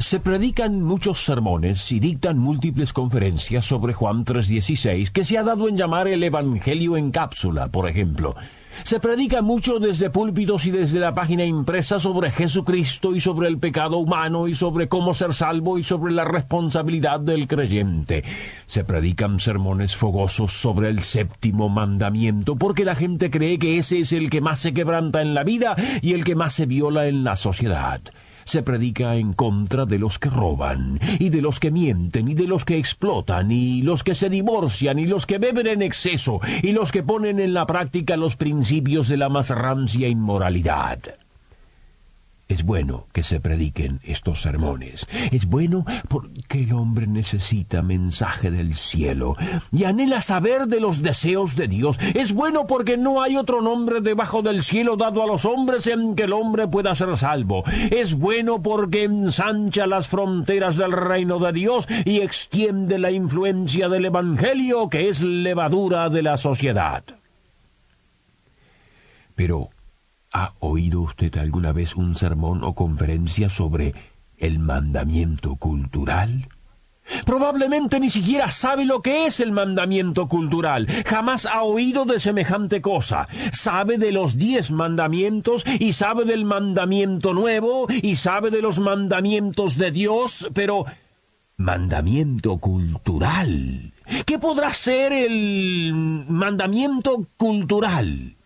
Se predican muchos sermones y dictan múltiples conferencias sobre Juan 3.16, que se ha dado en llamar el Evangelio en cápsula, por ejemplo. Se predica mucho desde púlpitos y desde la página impresa sobre Jesucristo y sobre el pecado humano y sobre cómo ser salvo y sobre la responsabilidad del creyente. Se predican sermones fogosos sobre el séptimo mandamiento porque la gente cree que ese es el que más se quebranta en la vida y el que más se viola en la sociedad se predica en contra de los que roban, y de los que mienten, y de los que explotan, y los que se divorcian, y los que beben en exceso, y los que ponen en la práctica los principios de la más rancia inmoralidad. Es bueno que se prediquen estos sermones. Es bueno porque el hombre necesita mensaje del cielo y anhela saber de los deseos de Dios. Es bueno porque no hay otro nombre debajo del cielo dado a los hombres en que el hombre pueda ser salvo. Es bueno porque ensancha las fronteras del reino de Dios y extiende la influencia del Evangelio que es levadura de la sociedad. Pero ¿Ha oído usted alguna vez un sermón o conferencia sobre el mandamiento cultural? Probablemente ni siquiera sabe lo que es el mandamiento cultural. Jamás ha oído de semejante cosa. Sabe de los diez mandamientos y sabe del mandamiento nuevo y sabe de los mandamientos de Dios, pero mandamiento cultural. ¿Qué podrá ser el mandamiento cultural?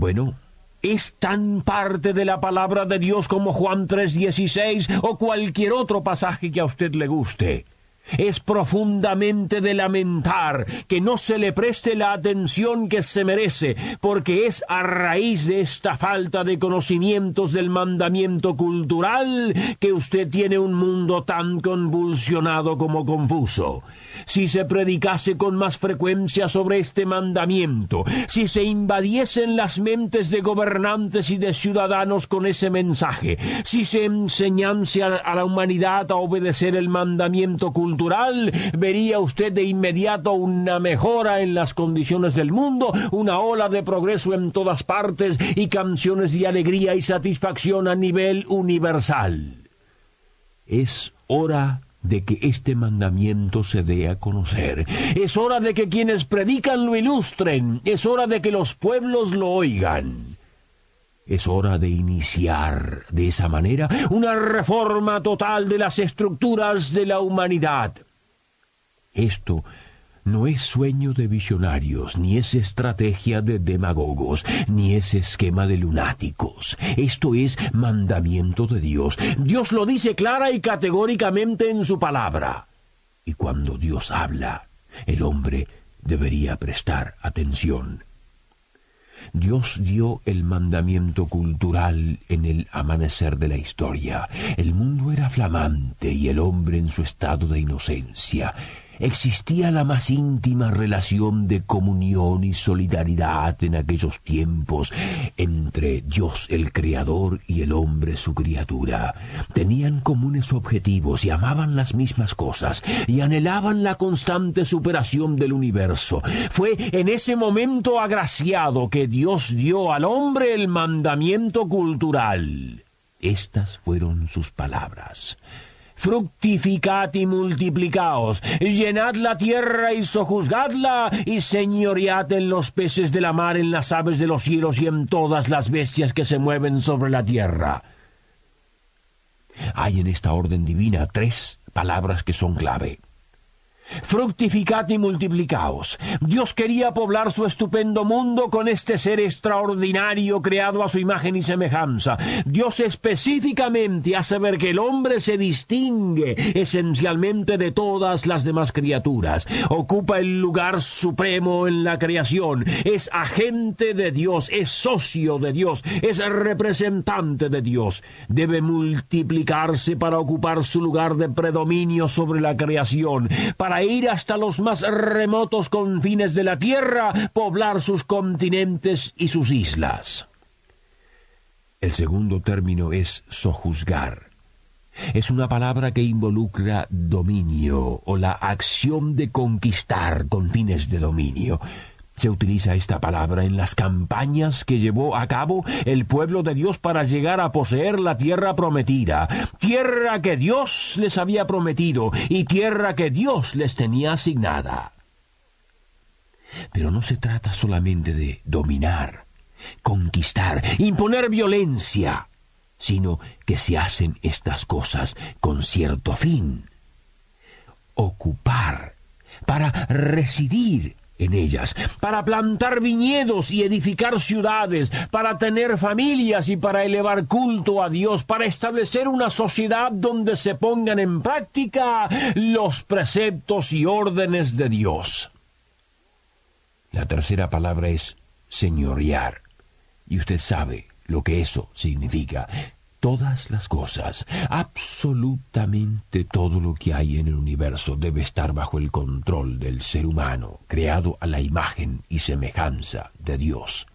Bueno, es tan parte de la palabra de Dios como Juan 3:16 o cualquier otro pasaje que a usted le guste. Es profundamente de lamentar que no se le preste la atención que se merece, porque es a raíz de esta falta de conocimientos del mandamiento cultural que usted tiene un mundo tan convulsionado como confuso si se predicase con más frecuencia sobre este mandamiento, si se invadiesen las mentes de gobernantes y de ciudadanos con ese mensaje, si se enseñase a, la humanidad a obedecer el mandamiento cultural, vería usted de inmediato una mejora en las condiciones del mundo, una ola de progreso en todas partes y canciones de alegría y satisfacción a nivel universal. Es hora de que este mandamiento se dé a conocer. Es hora de que quienes predican lo ilustren. Es hora de que los pueblos lo oigan. Es hora de iniciar de esa manera una reforma total de las estructuras de la humanidad. Esto no es sueño de visionarios, ni es estrategia de demagogos, ni es esquema de lunáticos. Esto es mandamiento de Dios. Dios lo dice clara y categóricamente en su palabra. Y cuando Dios habla, el hombre debería prestar atención. Dios dio el mandamiento cultural en el amanecer de la historia. El mundo era flamante y el hombre en su estado de inocencia existía la más íntima relación de comunión y solidaridad en aquellos tiempos entre Dios el Creador y el hombre su criatura. Tenían comunes objetivos y amaban las mismas cosas y anhelaban la constante superación del universo. Fue en ese momento agraciado que Dios dio al hombre el mandamiento cultural. Estas fueron sus palabras fructificad y multiplicaos, llenad la tierra y sojuzgadla, y señoread en los peces de la mar, en las aves de los cielos y en todas las bestias que se mueven sobre la tierra. Hay en esta orden divina tres palabras que son clave. Fructificad y multiplicaos. Dios quería poblar su estupendo mundo con este ser extraordinario creado a su imagen y semejanza. Dios específicamente hace ver que el hombre se distingue esencialmente de todas las demás criaturas. Ocupa el lugar supremo en la creación. Es agente de Dios, es socio de Dios, es representante de Dios. Debe multiplicarse para ocupar su lugar de predominio sobre la creación, para ir hasta los más remotos confines de la tierra, poblar sus continentes y sus islas. El segundo término es sojuzgar. Es una palabra que involucra dominio o la acción de conquistar con fines de dominio. Se utiliza esta palabra en las campañas que llevó a cabo el pueblo de Dios para llegar a poseer la tierra prometida, tierra que Dios les había prometido y tierra que Dios les tenía asignada. Pero no se trata solamente de dominar, conquistar, imponer violencia, sino que se hacen estas cosas con cierto fin. Ocupar, para residir en ellas, para plantar viñedos y edificar ciudades, para tener familias y para elevar culto a Dios, para establecer una sociedad donde se pongan en práctica los preceptos y órdenes de Dios. La tercera palabra es señorear. Y usted sabe lo que eso significa todas las cosas, absolutamente todo lo que hay en el universo debe estar bajo el control del ser humano, creado a la imagen y semejanza de Dios.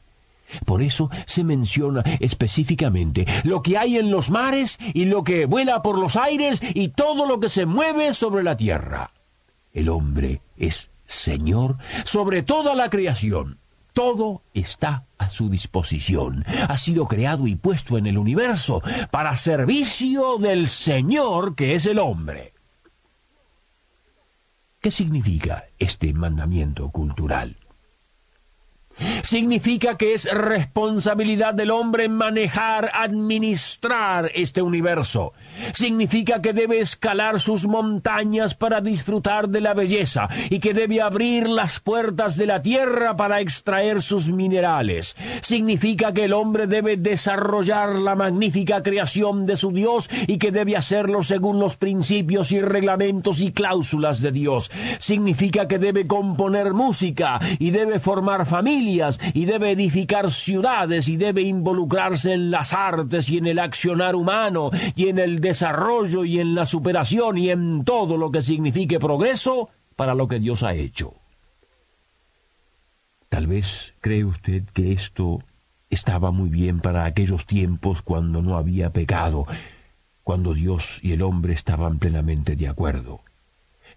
Por eso se menciona específicamente lo que hay en los mares y lo que vuela por los aires y todo lo que se mueve sobre la tierra. El hombre es Señor sobre toda la creación todo está a su disposición. Ha sido creado y puesto en el universo para servicio del Señor que es el hombre. ¿Qué significa este mandamiento cultural? Significa que es responsabilidad del hombre manejar, administrar este universo. Significa que debe escalar sus montañas para disfrutar de la belleza y que debe abrir las puertas de la tierra para extraer sus minerales. Significa que el hombre debe desarrollar la magnífica creación de su Dios y que debe hacerlo según los principios y reglamentos y cláusulas de Dios. Significa que debe componer música y debe formar familia y debe edificar ciudades y debe involucrarse en las artes y en el accionar humano y en el desarrollo y en la superación y en todo lo que signifique progreso para lo que Dios ha hecho. Tal vez cree usted que esto estaba muy bien para aquellos tiempos cuando no había pecado, cuando Dios y el hombre estaban plenamente de acuerdo.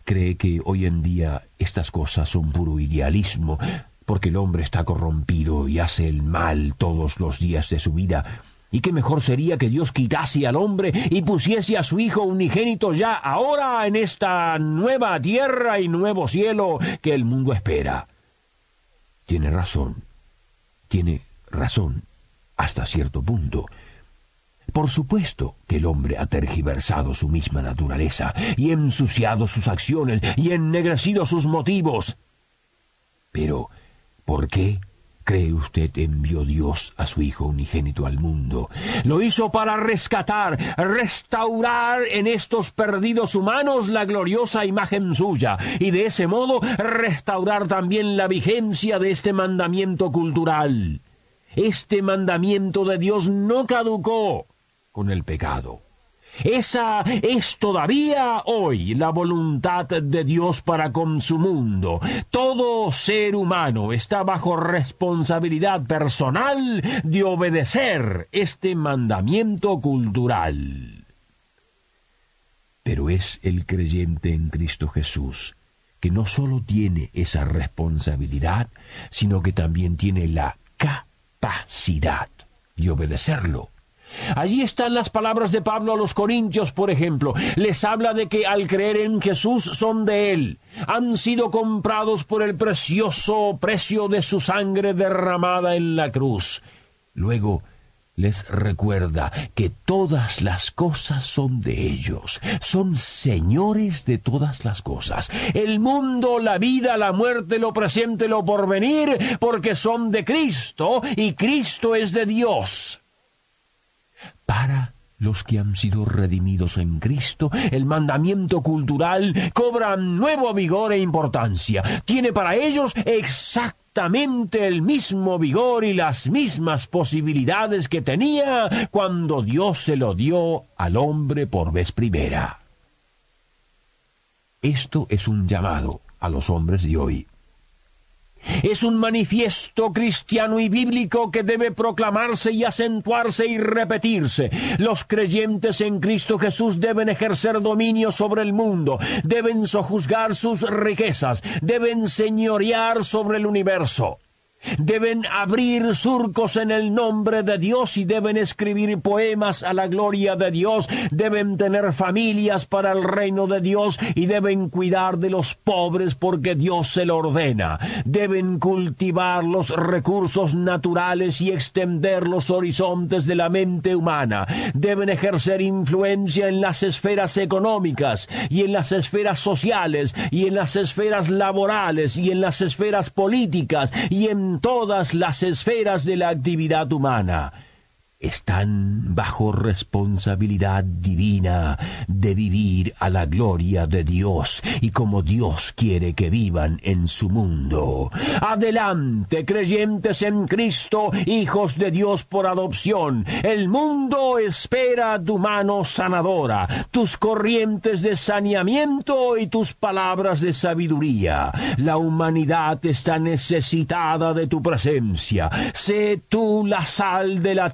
Cree que hoy en día estas cosas son puro idealismo, porque el hombre está corrompido y hace el mal todos los días de su vida. Y qué mejor sería que Dios quitase al hombre y pusiese a su Hijo unigénito ya ahora en esta nueva tierra y nuevo cielo que el mundo espera. Tiene razón, tiene razón hasta cierto punto. Por supuesto que el hombre ha tergiversado su misma naturaleza y ensuciado sus acciones y ennegrecido sus motivos. Pero ¿Por qué cree usted envió Dios a su Hijo unigénito al mundo? Lo hizo para rescatar, restaurar en estos perdidos humanos la gloriosa imagen suya, y de ese modo restaurar también la vigencia de este mandamiento cultural. Este mandamiento de Dios no caducó con el pecado. Esa es todavía hoy la voluntad de Dios para con su mundo. Todo ser humano está bajo responsabilidad personal de obedecer este mandamiento cultural. Pero es el creyente en Cristo Jesús que no solo tiene esa responsabilidad, sino que también tiene la capacidad de obedecerlo. Allí están las palabras de Pablo a los Corintios, por ejemplo. Les habla de que al creer en Jesús son de Él. Han sido comprados por el precioso precio de su sangre derramada en la cruz. Luego, les recuerda que todas las cosas son de ellos, son señores de todas las cosas. El mundo, la vida, la muerte, lo presente, lo porvenir, porque son de Cristo y Cristo es de Dios. Para los que han sido redimidos en Cristo, el mandamiento cultural cobra nuevo vigor e importancia. Tiene para ellos exactamente el mismo vigor y las mismas posibilidades que tenía cuando Dios se lo dio al hombre por vez primera. Esto es un llamado a los hombres de hoy. Es un manifiesto cristiano y bíblico que debe proclamarse y acentuarse y repetirse. Los creyentes en Cristo Jesús deben ejercer dominio sobre el mundo, deben sojuzgar sus riquezas, deben señorear sobre el universo. Deben abrir surcos en el nombre de Dios y deben escribir poemas a la gloria de Dios. Deben tener familias para el reino de Dios y deben cuidar de los pobres porque Dios se lo ordena. Deben cultivar los recursos naturales y extender los horizontes de la mente humana. Deben ejercer influencia en las esferas económicas y en las esferas sociales y en las esferas laborales y en las esferas políticas y en todas las esferas de la actividad humana están bajo responsabilidad divina de vivir a la gloria de Dios y como Dios quiere que vivan en su mundo. Adelante, creyentes en Cristo, hijos de Dios por adopción. El mundo espera tu mano sanadora, tus corrientes de saneamiento y tus palabras de sabiduría. La humanidad está necesitada de tu presencia. Sé tú la sal de la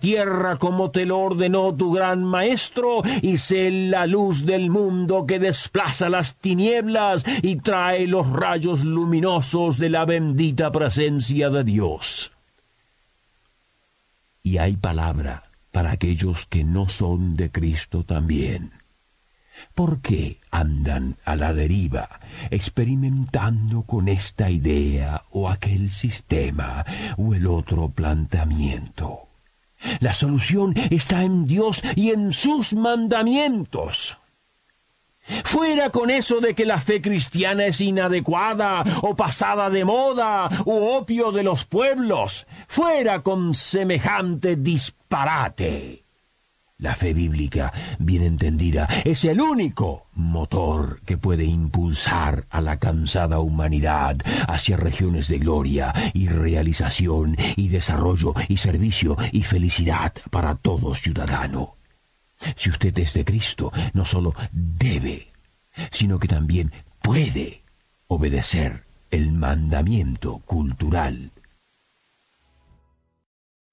como te lo ordenó tu gran Maestro, y sé la luz del mundo que desplaza las tinieblas y trae los rayos luminosos de la bendita presencia de Dios. Y hay palabra para aquellos que no son de Cristo también. ¿Por qué andan a la deriva, experimentando con esta idea o aquel sistema o el otro planteamiento? La solución está en Dios y en sus mandamientos. Fuera con eso de que la fe cristiana es inadecuada o pasada de moda u opio de los pueblos. Fuera con semejante disparate. La fe bíblica, bien entendida, es el único motor que puede impulsar a la cansada humanidad hacia regiones de gloria y realización y desarrollo y servicio y felicidad para todo ciudadano. Si usted es de Cristo, no solo debe, sino que también puede obedecer el mandamiento cultural